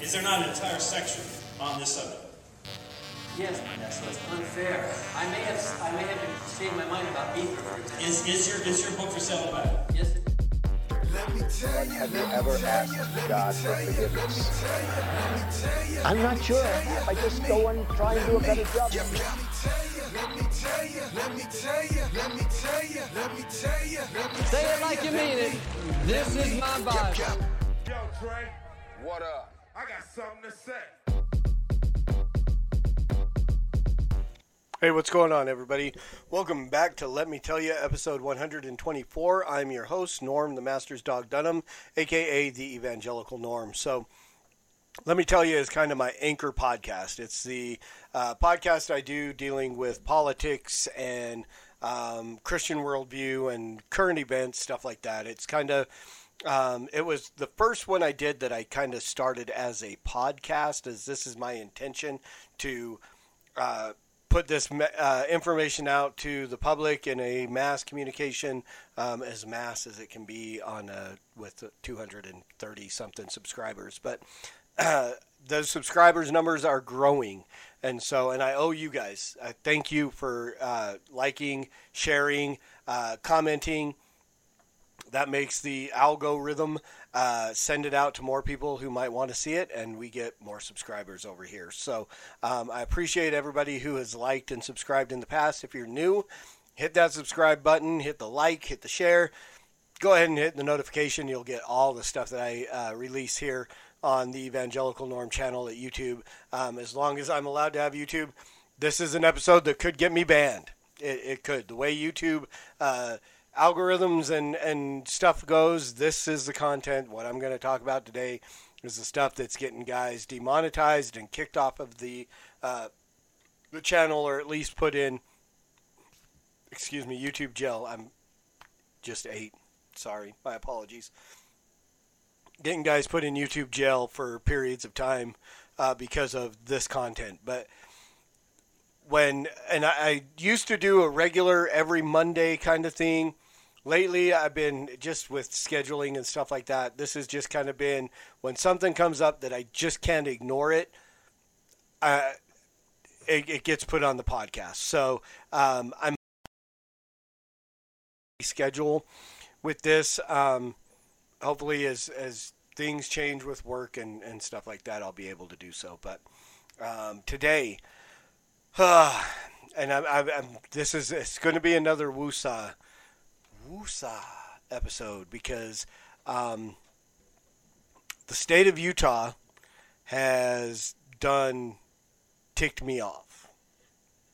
Is there not an entire section on this subject? Yes, but so it's unfair. I may have I may have changed my mind about Ether, for example. Is, is your is your book for sale about? Yes, it- Have you ever asked God for forgiveness? I'm not sure. I just go and try and do a better job. Say it like you mean it. This is my Bible. Yo, Trey, What up? Hey, what's going on, everybody? Welcome back to Let Me Tell You, episode 124. I'm your host, Norm, the Master's Dog Dunham, aka the Evangelical Norm. So, let me tell you is kind of my anchor podcast. It's the uh, podcast I do dealing with politics and um, Christian worldview and current events, stuff like that. It's kind of um, it was the first one I did that I kind of started as a podcast, as this is my intention to uh, put this uh, information out to the public in a mass communication, um, as mass as it can be on a, with 230 something subscribers. But uh, those subscribers numbers are growing and so and i owe you guys i thank you for uh, liking sharing uh, commenting that makes the algorithm uh, send it out to more people who might want to see it, and we get more subscribers over here. So um, I appreciate everybody who has liked and subscribed in the past. If you're new, hit that subscribe button, hit the like, hit the share. Go ahead and hit the notification. You'll get all the stuff that I uh, release here on the Evangelical Norm channel at YouTube. Um, as long as I'm allowed to have YouTube, this is an episode that could get me banned. It, it could. The way YouTube uh, algorithms and, and stuff goes, this is the content. What I'm going to talk about today is the stuff that's getting guys demonetized and kicked off of the uh, the channel, or at least put in. Excuse me, YouTube jail. I'm just eight. Sorry, my apologies. Getting guys put in YouTube jail for periods of time uh, because of this content, but when and I, I used to do a regular every Monday kind of thing. Lately, I've been just with scheduling and stuff like that. This has just kind of been when something comes up that I just can't ignore it. Uh, it, it gets put on the podcast. So um, I'm schedule with this. Um, hopefully, as as things change with work and, and stuff like that, I'll be able to do so. But um, today, and I'm, I'm, I'm, this is it's going to be another woosah woosah episode because um, the state of Utah has done ticked me off.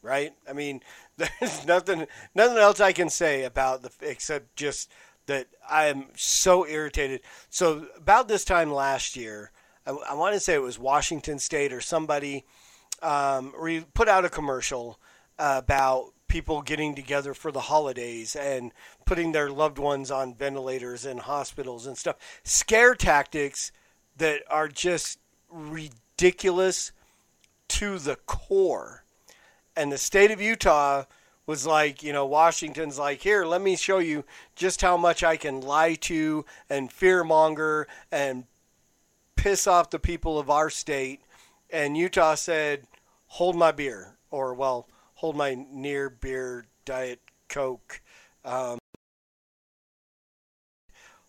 Right? I mean, there's nothing nothing else I can say about the except just that I am so irritated. So about this time last year, I, I want to say it was Washington State or somebody um, re- put out a commercial about people getting together for the holidays and putting their loved ones on ventilators in hospitals and stuff. Scare tactics that are just ridiculous to the core. And the state of Utah was like, you know, Washington's like, here, let me show you just how much I can lie to and fearmonger and piss off the people of our state. And Utah said, hold my beer, or, well, hold my near beer, Diet Coke. Um,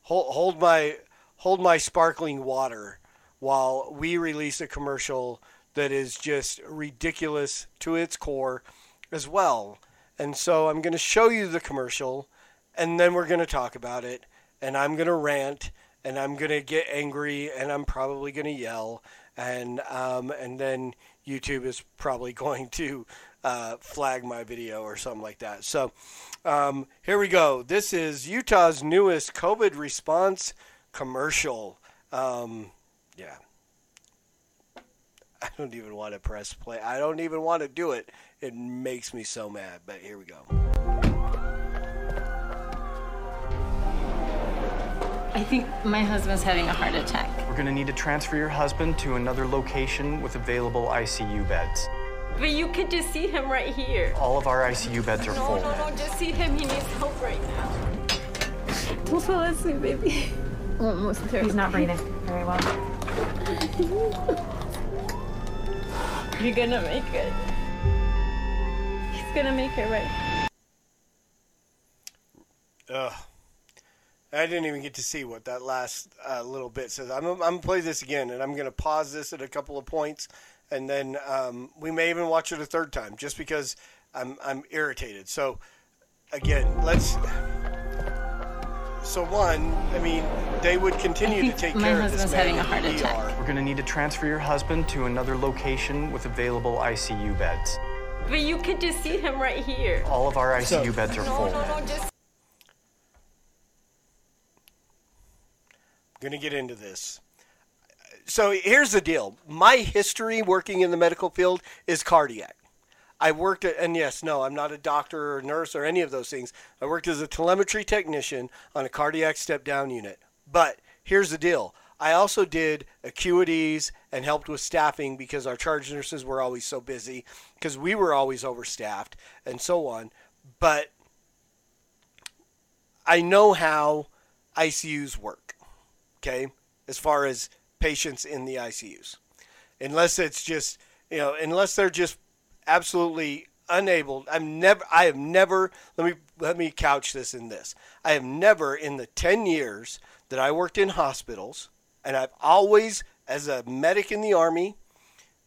hold, hold my hold my sparkling water while we release a commercial that is just ridiculous to its core as well. And so I'm going to show you the commercial and then we're going to talk about it and I'm going to rant and I'm going to get angry and I'm probably going to yell and um, and then YouTube is probably going to uh, flag my video or something like that. So um, here we go. This is Utah's newest COVID response commercial. Um, yeah. I don't even want to press play. I don't even want to do it. It makes me so mad. But here we go. I think my husband's having a heart attack. We're gonna need to transfer your husband to another location with available ICU beds. But you could just see him right here. All of our ICU beds are No, full. no, no, just see him. He needs help right now. Don't fall asleep, baby. Almost there. He's not breathing very well. You're gonna make it. He's gonna make it right. Ugh. I didn't even get to see what that last uh, little bit says. I'm, I'm going to play this again, and I'm going to pause this at a couple of points, and then um, we may even watch it a third time, just because I'm, I'm irritated. So, again, let's. So one, I mean, they would continue to take care of this man. My husband's man having a heart the attack. ER. We're going to need to transfer your husband to another location with available ICU beds. But you could just see him right here. All of our ICU So- beds are No, full. no, no, just going to get into this. So here's the deal. My history working in the medical field is cardiac. I worked at, and yes, no, I'm not a doctor or nurse or any of those things. I worked as a telemetry technician on a cardiac step down unit. But here's the deal. I also did acuities and helped with staffing because our charge nurses were always so busy because we were always overstaffed and so on. But I know how ICUs work okay, as far as patients in the ICUs. Unless it's just, you know, unless they're just absolutely unable. I'm never I have never let me let me couch this in this. I have never in the 10 years that I worked in hospitals and I've always as a medic in the army,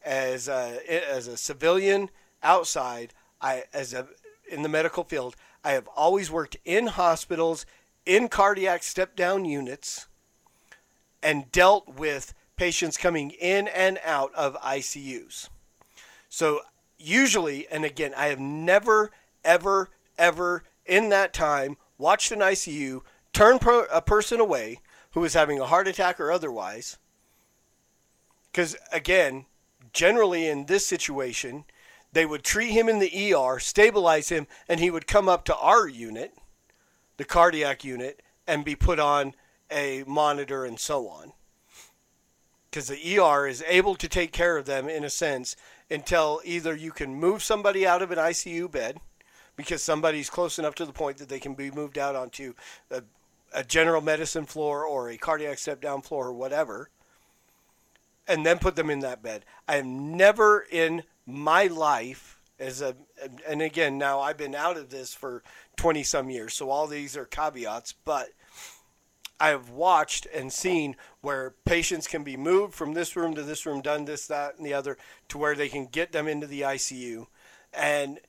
as a as a civilian outside, I as a in the medical field, I have always worked in hospitals in cardiac step down units and dealt with patients coming in and out of ICUs. So usually, and again, I have never, ever, ever in that time watched an ICU turn pro- a person away who was having a heart attack or otherwise. Because again, generally in this situation, they would treat him in the ER, stabilize him, and he would come up to our unit, the cardiac unit, and be put on a monitor and so on. Because the ER is able to take care of them in a sense until either you can move somebody out of an ICU bed because somebody's close enough to the point that they can be moved out onto a, a general medicine floor or a cardiac step down floor or whatever, and then put them in that bed. I have never in my life as a and again now I've been out of this for 20 some years so all these are caveats but I have watched and seen where patients can be moved from this room to this room, done this, that, and the other, to where they can get them into the ICU. And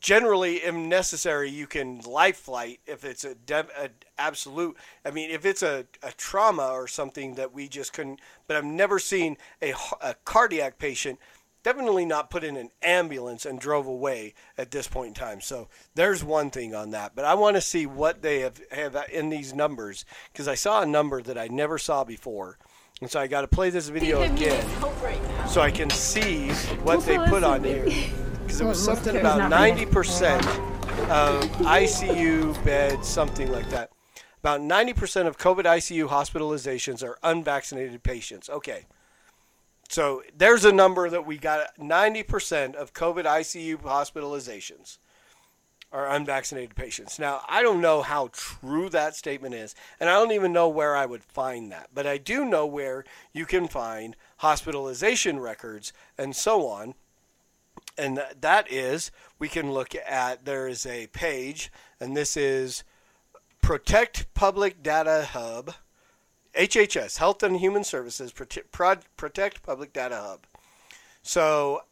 generally, if necessary, you can life flight if it's a, dev, a absolute. I mean, if it's a, a trauma or something that we just couldn't. But I've never seen a, a cardiac patient definitely not put in an ambulance and drove away at this point in time. So there's one thing on that. But I want to see what they have, have in these numbers because I saw a number that I never saw before. And so I got to play this video again right so I can see what they put on listen, here. Because it was something about 90% of ICU beds, something like that. About 90% of COVID ICU hospitalizations are unvaccinated patients. Okay. So there's a number that we got 90% of COVID ICU hospitalizations are unvaccinated patients. Now, I don't know how true that statement is, and I don't even know where I would find that, but I do know where you can find hospitalization records and so on. And that is, we can look at, there is a page, and this is Protect Public Data Hub. HHS, Health and Human Services, Protect Public Data Hub. So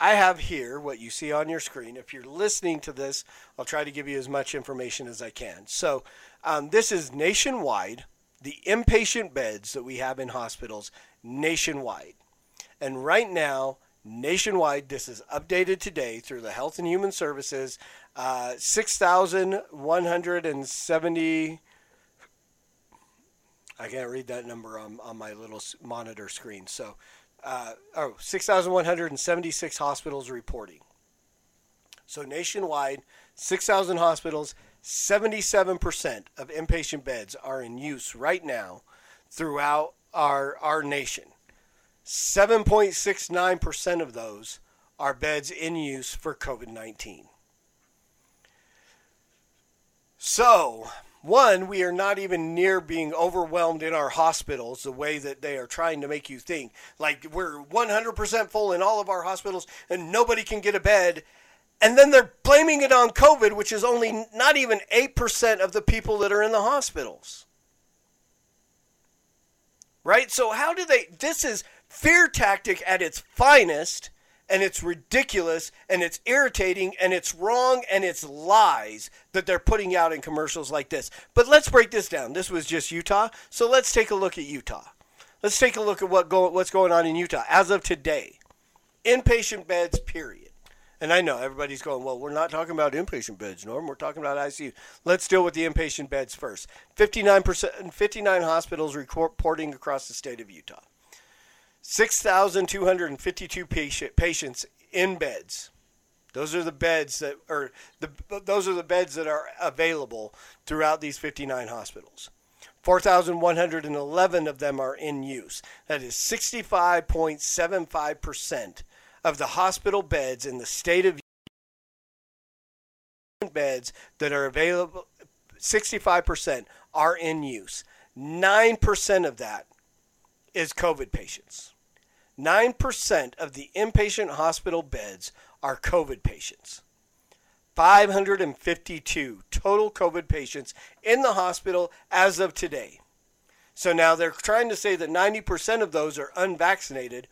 I have here what you see on your screen. If you're listening to this, I'll try to give you as much information as I can. So um, this is nationwide, the inpatient beds that we have in hospitals nationwide. And right now, nationwide, this is updated today through the Health and Human Services, uh, 6,170. I can't read that number on, on my little monitor screen. So, uh, oh, 6,176 hospitals reporting. So, nationwide, 6,000 hospitals, 77% of inpatient beds are in use right now throughout our, our nation. 7.69% of those are beds in use for COVID 19. So, one, we are not even near being overwhelmed in our hospitals the way that they are trying to make you think. Like we're 100% full in all of our hospitals and nobody can get a bed. And then they're blaming it on COVID, which is only not even 8% of the people that are in the hospitals. Right? So, how do they? This is fear tactic at its finest and it's ridiculous and it's irritating and it's wrong and it's lies that they're putting out in commercials like this. But let's break this down. This was just Utah, so let's take a look at Utah. Let's take a look at what go, what's going on in Utah as of today. Inpatient beds, period. And I know everybody's going, well, we're not talking about inpatient beds, Norm. We're talking about ICU. Let's deal with the inpatient beds first. 59%, 59 hospitals reporting across the state of Utah. 6,252 patient, patients in beds. Those are the beds that are the those are the beds that are available throughout these 59 hospitals. 4,111 of them are in use. That is 65.75% of the hospital beds in the state of beds that are available 65% are in use. 9% of that is COVID patients. 9% of the inpatient hospital beds are COVID patients. 552 total COVID patients in the hospital as of today. So now they're trying to say that 90% of those are unvaccinated,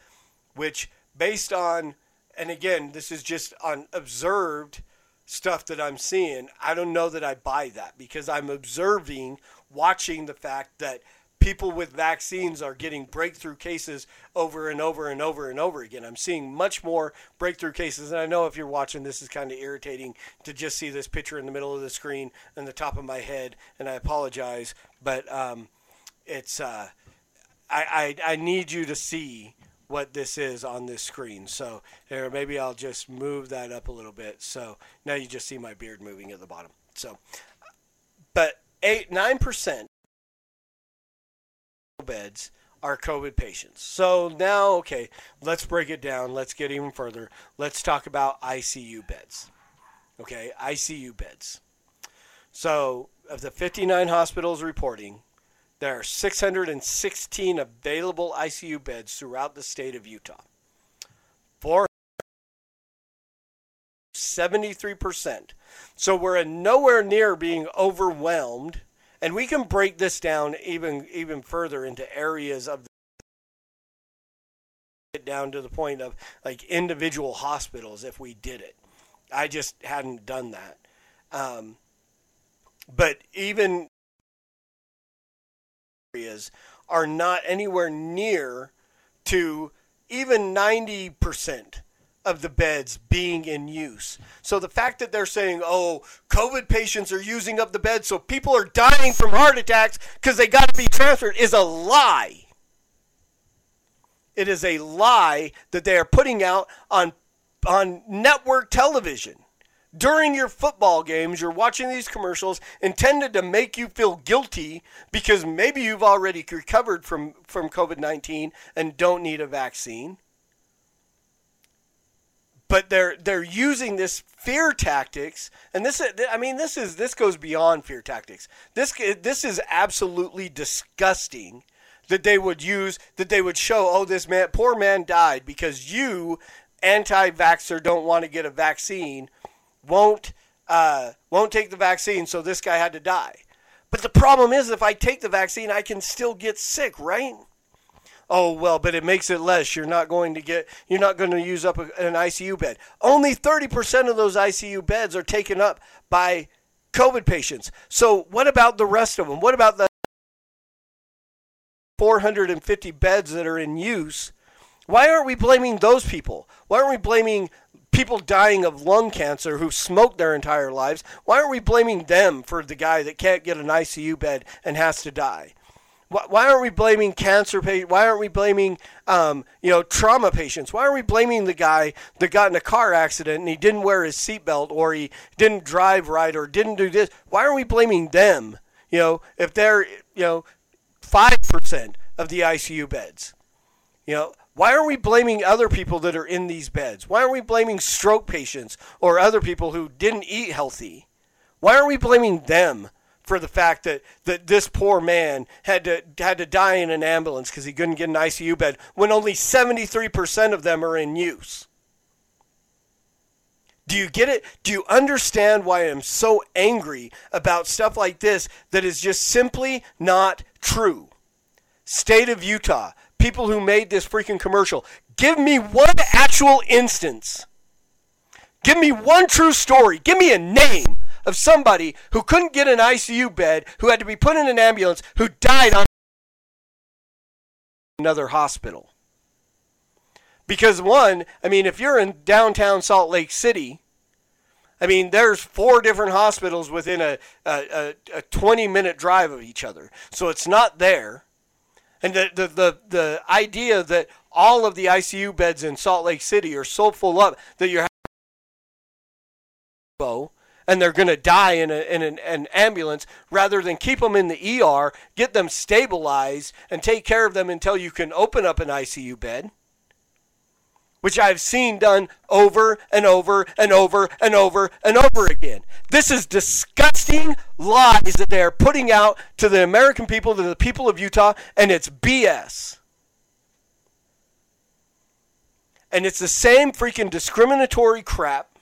which, based on, and again, this is just on observed stuff that I'm seeing, I don't know that I buy that because I'm observing, watching the fact that people with vaccines are getting breakthrough cases over and over and over and over again. I'm seeing much more breakthrough cases. And I know if you're watching, this is kind of irritating to just see this picture in the middle of the screen and the top of my head. And I apologize, but um, it's uh, I, I I need you to see what this is on this screen. So here, maybe I'll just move that up a little bit. So now you just see my beard moving at the bottom. So, but eight nine percent beds are COVID patients. So now, okay, let's break it down. Let's get even further. Let's talk about ICU beds. Okay, ICU beds. So, of the 59 hospitals reporting, there are 616 available ICU beds throughout the state of Utah. Four 73%. So we're nowhere near being overwhelmed and we can break this down even even further into areas of it down to the point of like individual hospitals if we did it. I just hadn't done that. Um, but even areas are not anywhere near to even 90% of the beds being in use. So the fact that they're saying, oh, COVID patients are using up the beds, so people are dying from heart attacks because they got to be transferred is a lie. It is a lie that they are putting out on, on network television. During your football games, you're watching these commercials intended to make you feel guilty because maybe you've already recovered from, from COVID 19 and don't need a vaccine but they're they're using this fear tactics and this i mean this is this goes beyond fear tactics. This this is absolutely disgusting that they would use that they would show oh this man poor man died because you anti-vaxxer don't want to get a vaccine won't uh, won't take the vaccine so this guy had to die. But the problem is if i take the vaccine i can still get sick right oh well but it makes it less. You're not going to get you're not going to use up a, an icu bed. Only 30% of those icu beds are taken up by covid patients. So what about the rest of them what about the 450 beds that are in use? Why aren't we blaming those people? Why aren't we blaming people dying of lung cancer who smoked their entire lives? Why aren't we blaming them for the guy that can't get an icu bed and has to die why aren't we blaming cancer patients? Why aren't we blaming, um, you know, trauma patients? Why aren't we blaming the guy that got in a car accident and he didn't wear his seatbelt or he didn't drive right or didn't do this? Why aren't we blaming them? You know, if they're, you know, 5% of the ICU beds. You know, why are we blaming other people that are in these beds? Why aren't we blaming stroke patients or other people who didn't eat healthy? Why aren't we blaming them for the fact that, that this poor man had to had to die in an ambulance because he couldn't get an ICU bed when only 73% of them are in use. Do you get it? Do you understand why I'm so angry about stuff like this that is just simply not true? State of Utah, people who made this freaking commercial, give me one actual instance. Give me one true story. Give me a name of somebody who couldn't get an ICU bed, who had to be put in an ambulance, who died on another hospital. Because one, I mean, if you're in downtown Salt Lake City, I mean, there's four different hospitals within a, a, a, a 20 minute drive of each other. So it's not there. And the, the, the, the idea that all of the ICU beds in Salt Lake City are so full up that you're and they're going to die in, a, in an, an, ambulance rather than keep them in the ER, get them stabilized, and take care of them until you can open up an ICU bed, which I've seen done over and over and over and over and over again. This is disgusting lies that they are putting out to the American people, to the people of Utah, and it's BS. And it's the same freaking discriminatory crap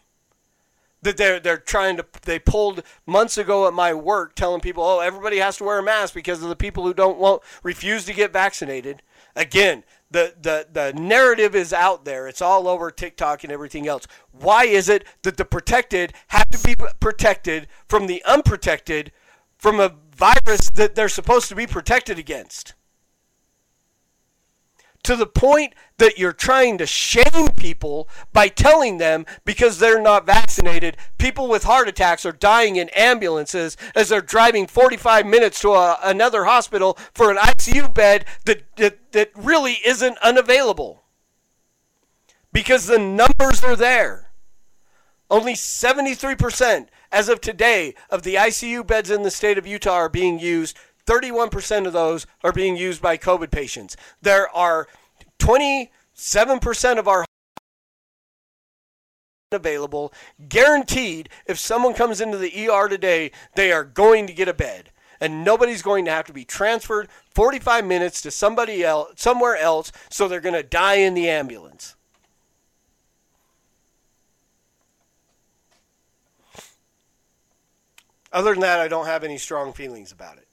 that they're they're trying to they pulled months ago at my work telling people oh everybody has to wear a mask because of the people who don't want refuse to get vaccinated. Again the the the narrative is out there. It's all over TikTok and everything else. Why is it that the protected have to be protected from the unprotected from a virus that they're supposed to be protected against to the point that you're trying to shame people by telling them because they're not vaccinated. People with heart attacks are dying in ambulances as they're driving 45 minutes to a, another hospital for an ICU bed that, that, that really isn't unavailable because the numbers are there. Only 73% as of today of the ICU beds in the state of Utah are being used 31% of those are being used by COVID patients. There are 27% of our available, guaranteed if someone comes into the ER today, they are going to get a bed. And nobody's going to have to be transferred 45 minutes to somebody else somewhere else so they're going to die in the ambulance. Other than that, I don't have any strong feelings about it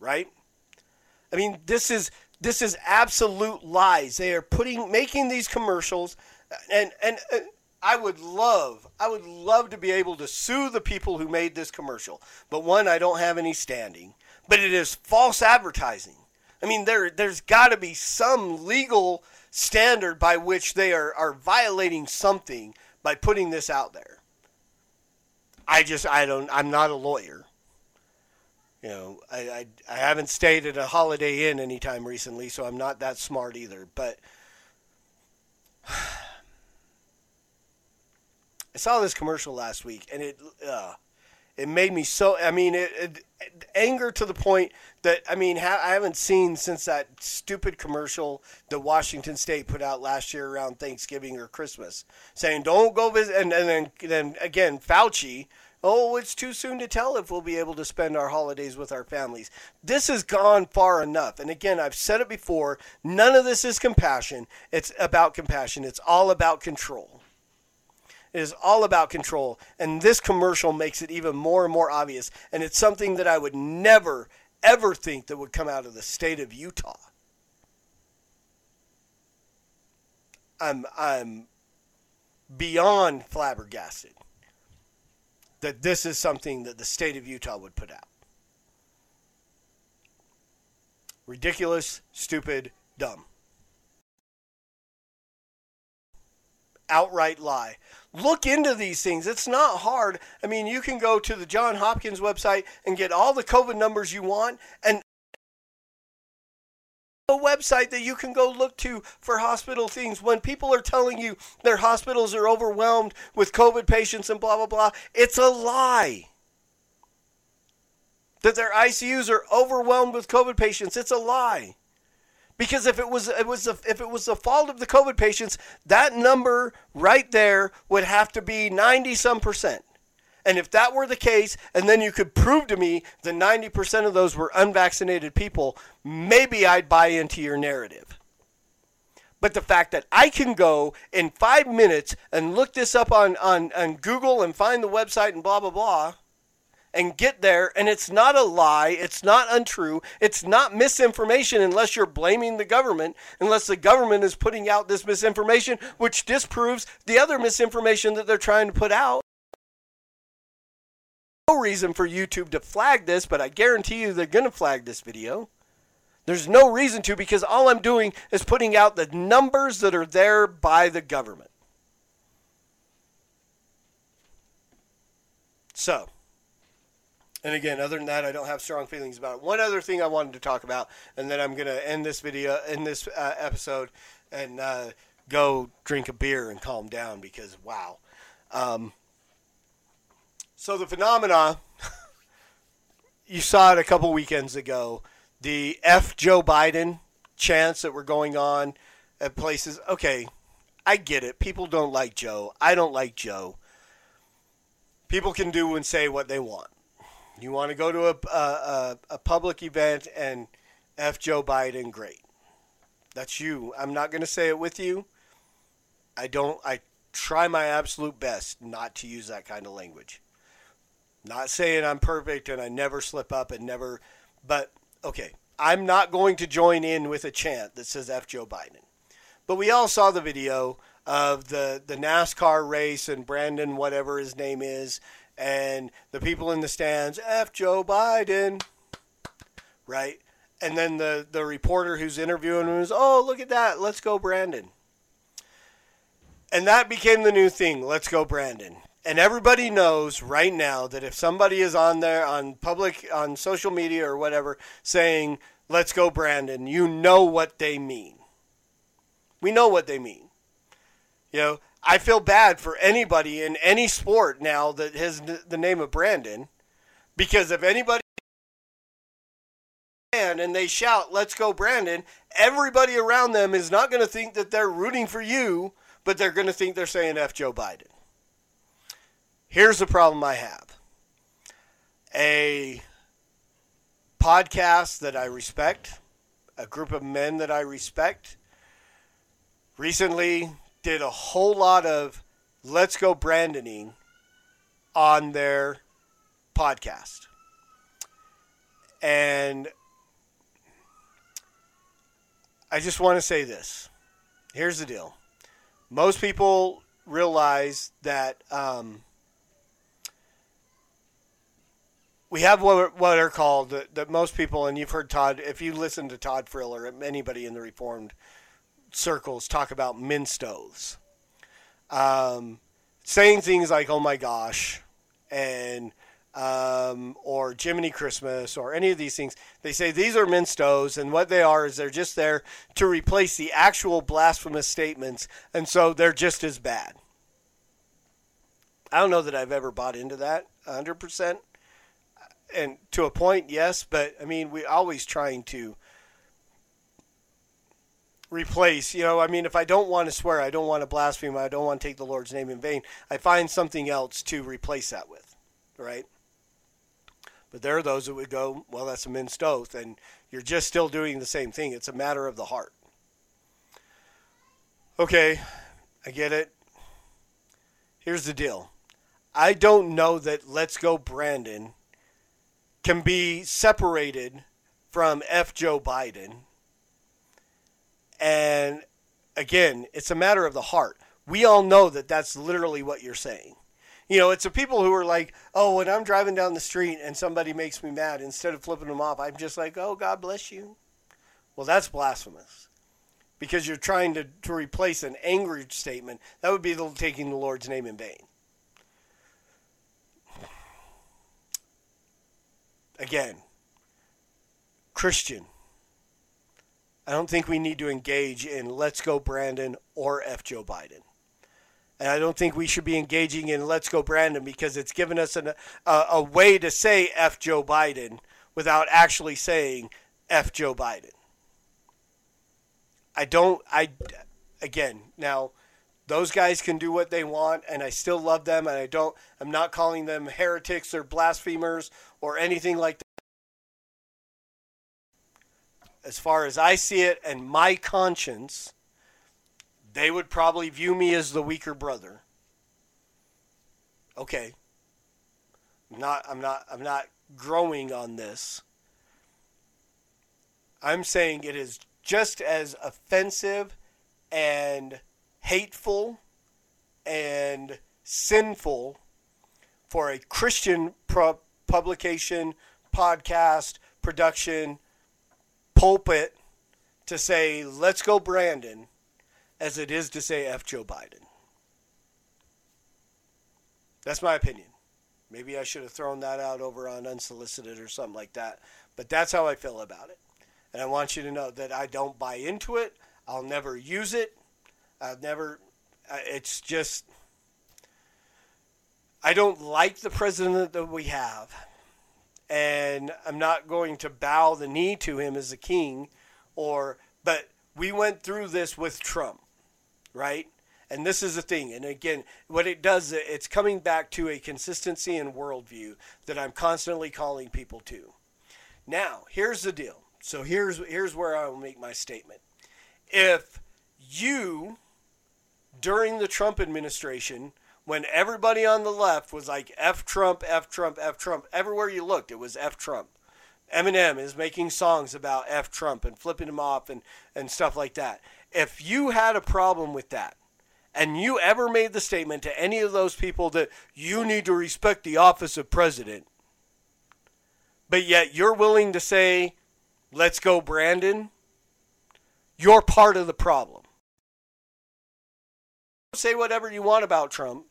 right? I mean, this is this is absolute lies. They are putting making these commercials, and and. I would love, I would love to be able to sue the people who made this commercial. But one, I don't have any standing. But it is false advertising. I mean, there, there's got to be some legal standard by which they are, are violating something by putting this out there. I just, I don't, I'm not a lawyer. You know, I, I, I haven't stayed at a Holiday Inn anytime recently, so I'm not that smart either. But I saw this commercial last week, and it uh, it made me so. I mean, it, it, anger to the point that I mean, ha- I haven't seen since that stupid commercial that Washington State put out last year around Thanksgiving or Christmas, saying don't go visit. And, and then then again, Fauci Oh, it's too soon to tell if we'll be able to spend our holidays with our families. This has gone far enough. And again, I've said it before none of this is compassion. It's about compassion, it's all about control. It is all about control. And this commercial makes it even more and more obvious. And it's something that I would never, ever think that would come out of the state of Utah. I'm, I'm beyond flabbergasted that this is something that the state of Utah would put out. Ridiculous, stupid, dumb. Outright lie. Look into these things. It's not hard. I mean, you can go to the John Hopkins website and get all the COVID numbers you want and a website that you can go look to for hospital things. When people are telling you their hospitals are overwhelmed with COVID patients and blah, blah, blah, it's a lie. That their ICUs are overwhelmed with COVID patients, it's a lie. Because if it was it was if it was the fault of the COVID patients, that number right there would have to be 90 some percent. And if that were the case, and then you could prove to me that 90% of those were unvaccinated people, maybe I'd buy into your narrative. But the fact that I can go in five minutes and look this up on, on, on Google and find the website and blah, blah, blah, and get there, and it's not a lie, it's not untrue, it's not misinformation unless you're blaming the government, unless the government is putting out this misinformation, which disproves the other misinformation that they're trying to put out. No reason for YouTube to flag this, but I guarantee you they're going to flag this video. There's no reason to because all I'm doing is putting out the numbers that are there by the government. So, and again, other than that, I don't have strong feelings about it. One other thing I wanted to talk about, and then I'm going to end this video, end this uh, episode, and uh, go drink a beer and calm down because wow. Um, so the phenomena, you saw it a couple weekends ago. The F Joe Biden chants that were going on at places. Okay, I get it. People don't like Joe. I don't like Joe. People can do and say what they want. You want to go to a, a, a public event and F Joe Biden, great. That's you. I'm not going to say it with you. I don't, I try my absolute best not to use that kind of language. Not saying I'm perfect and I never slip up and never, but okay, I'm not going to join in with a chant that says F Joe Biden. But we all saw the video of the, the NASCAR race and Brandon, whatever his name is, and the people in the stands, F Joe Biden, right? And then the, the reporter who's interviewing him is, oh, look at that, let's go, Brandon. And that became the new thing, let's go, Brandon. And everybody knows right now that if somebody is on there on public, on social media or whatever, saying, let's go, Brandon, you know what they mean. We know what they mean. You know, I feel bad for anybody in any sport now that has the name of Brandon, because if anybody and they shout, "Let's go, Brandon!" Everybody around them is not going to think that they're rooting for you, but they're going to think they're saying "F Joe Biden." Here's the problem I have: a podcast that I respect, a group of men that I respect, recently did a whole lot of let's go brandoning on their podcast. And I just want to say this. Here's the deal. Most people realize that um, we have what, what are called that, most people, and you've heard Todd, if you listen to Todd Friel or anybody in the Reformed circles talk about minced oaths. Um, saying things like, oh my gosh, and um, or Jiminy Christmas or any of these things. They say these are minced oaths, and what they are is they're just there to replace the actual blasphemous statements, and so they're just as bad. I don't know that I've ever bought into that 100%. And to a point, yes, but I mean, we're always trying to replace. You know, I mean, if I don't want to swear, I don't want to blaspheme, I don't want to take the Lord's name in vain, I find something else to replace that with, right? But there are those that would go, well, that's a minced oath, and you're just still doing the same thing. It's a matter of the heart. Okay, I get it. Here's the deal I don't know that Let's Go Brandon can be separated from F. Joe Biden and again, it's a matter of the heart. We all know that that's literally what you're saying. You know, it's the people who are like, oh, when I'm driving down the street and somebody makes me mad, instead of flipping them off, I'm just like, oh, God bless you. Well, that's blasphemous because you're trying to, to replace an angry statement. That would be taking the Lord's name in vain. Again, Christian I don't think we need to engage in let's go Brandon or F Joe Biden. And I don't think we should be engaging in let's go Brandon because it's given us an, a, a way to say F Joe Biden without actually saying F Joe Biden. I don't, I, again, now Those guys can do what they want, and I still love them, and I don't. I'm not calling them heretics or blasphemers or anything like that. As far as I see it, and my conscience, they would probably view me as the weaker brother. Okay. I'm not. I'm not. I'm not growing on this. I'm saying it is just as offensive and hateful and sinful for a Christian pro- publication, podcast, production, pulpit to say, let's go, Brandon, as it is to say, F. Joe Biden. That's my opinion. Maybe I should have thrown that out over on unsolicited or something like that. But that's how I feel about it. And I want you to know that I don't buy into it. I'll never use it. I've never, it's just, I don't like the president that we have. And I'm not going to bow the knee to him as a king or, but we went through this with Trump, right? And this is the thing. And again, what it does, it's coming back to a consistency and worldview that I'm constantly calling people to. Now, here's the deal. So here's here's where I will make my statement. If you during the Trump administration, when everybody on the left was like F Trump, F Trump, F Trump, everywhere you looked, it was F Trump. Eminem is making songs about F Trump and flipping him off and, and stuff like that. If you had a problem with that, and you ever made the statement to any of those people that you need to respect the office of president, but yet you're willing to say, let's go, Brandon, you're part of the problem. Say whatever you want about Trump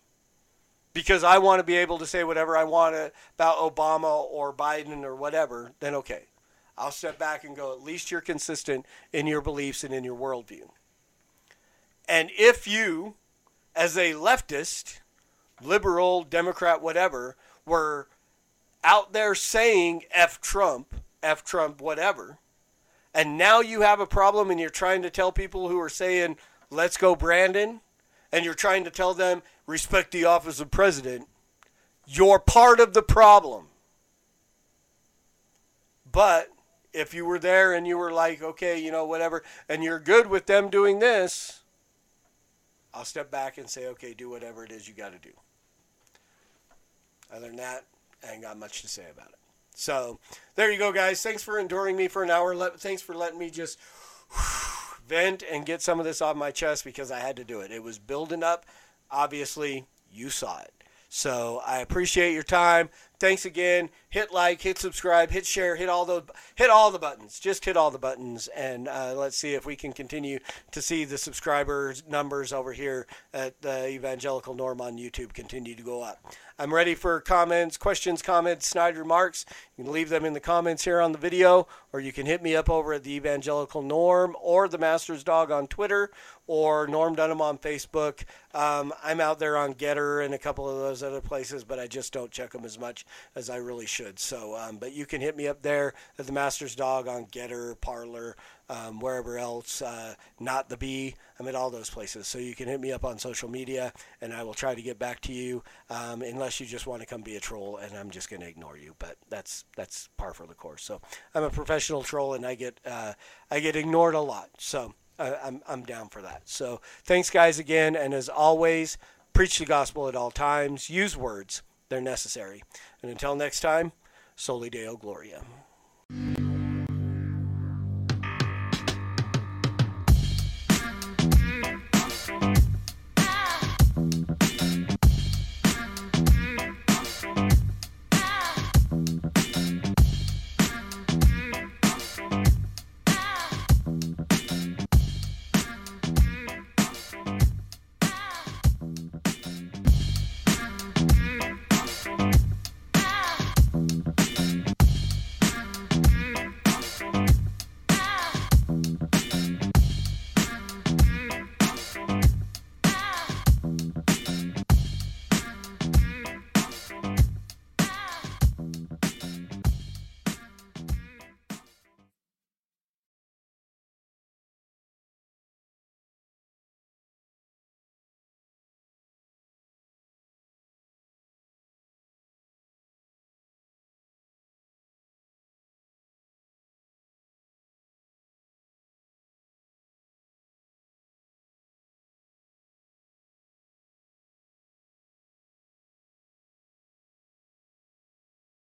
because I want to be able to say whatever I want about Obama or Biden or whatever, then okay. I'll step back and go, at least you're consistent in your beliefs and in your worldview. And if you, as a leftist, liberal, Democrat, whatever, were out there saying F Trump, F Trump, whatever, and now you have a problem and you're trying to tell people who are saying, let's go, Brandon, and you're trying to tell them, respect the office of president, you're part of the problem. But if you were there and you were like, okay, you know, whatever, and you're good with them doing this, I'll step back and say, okay, do whatever it is you got to do. Other than that, I ain't got much to say about it. So there you go, guys. Thanks for enduring me for an hour. Let, thanks for letting me just vent and get some of this off my chest because I had to do it. It was building up. Obviously, you saw it. So I appreciate your time. Thanks again. Hit like, hit subscribe, hit share, hit all the hit all the buttons. Just hit all the buttons, and uh, let's see if we can continue to see the subscribers numbers over here at the Evangelical Norm on YouTube continue to go up. I'm ready for comments, questions, comments, snide remarks. You can leave them in the comments here on the video, or you can hit me up over at the Evangelical Norm or the Master's Dog on Twitter or Norm Dunham on Facebook. Um, I'm out there on Gettr and a couple of those other places, but I just don't check them as much as I really should. So, um, but you can hit me up there at the Master's Dog on Gettr, Parler, um, wherever else. Uh, not the Bee. I'm at all those places. So you can hit me up on social media, and I will try to get back to you. Um, unless you just want to come be a troll, and I'm just going to ignore you. But that's that's par for the course. So I'm a professional troll, and I get uh, I get ignored a lot. So. Uh, I'm, I'm down for that. So thanks, guys, again. And as always, preach the gospel at all times. Use words, they're necessary. And until next time, Soli Deo Gloria.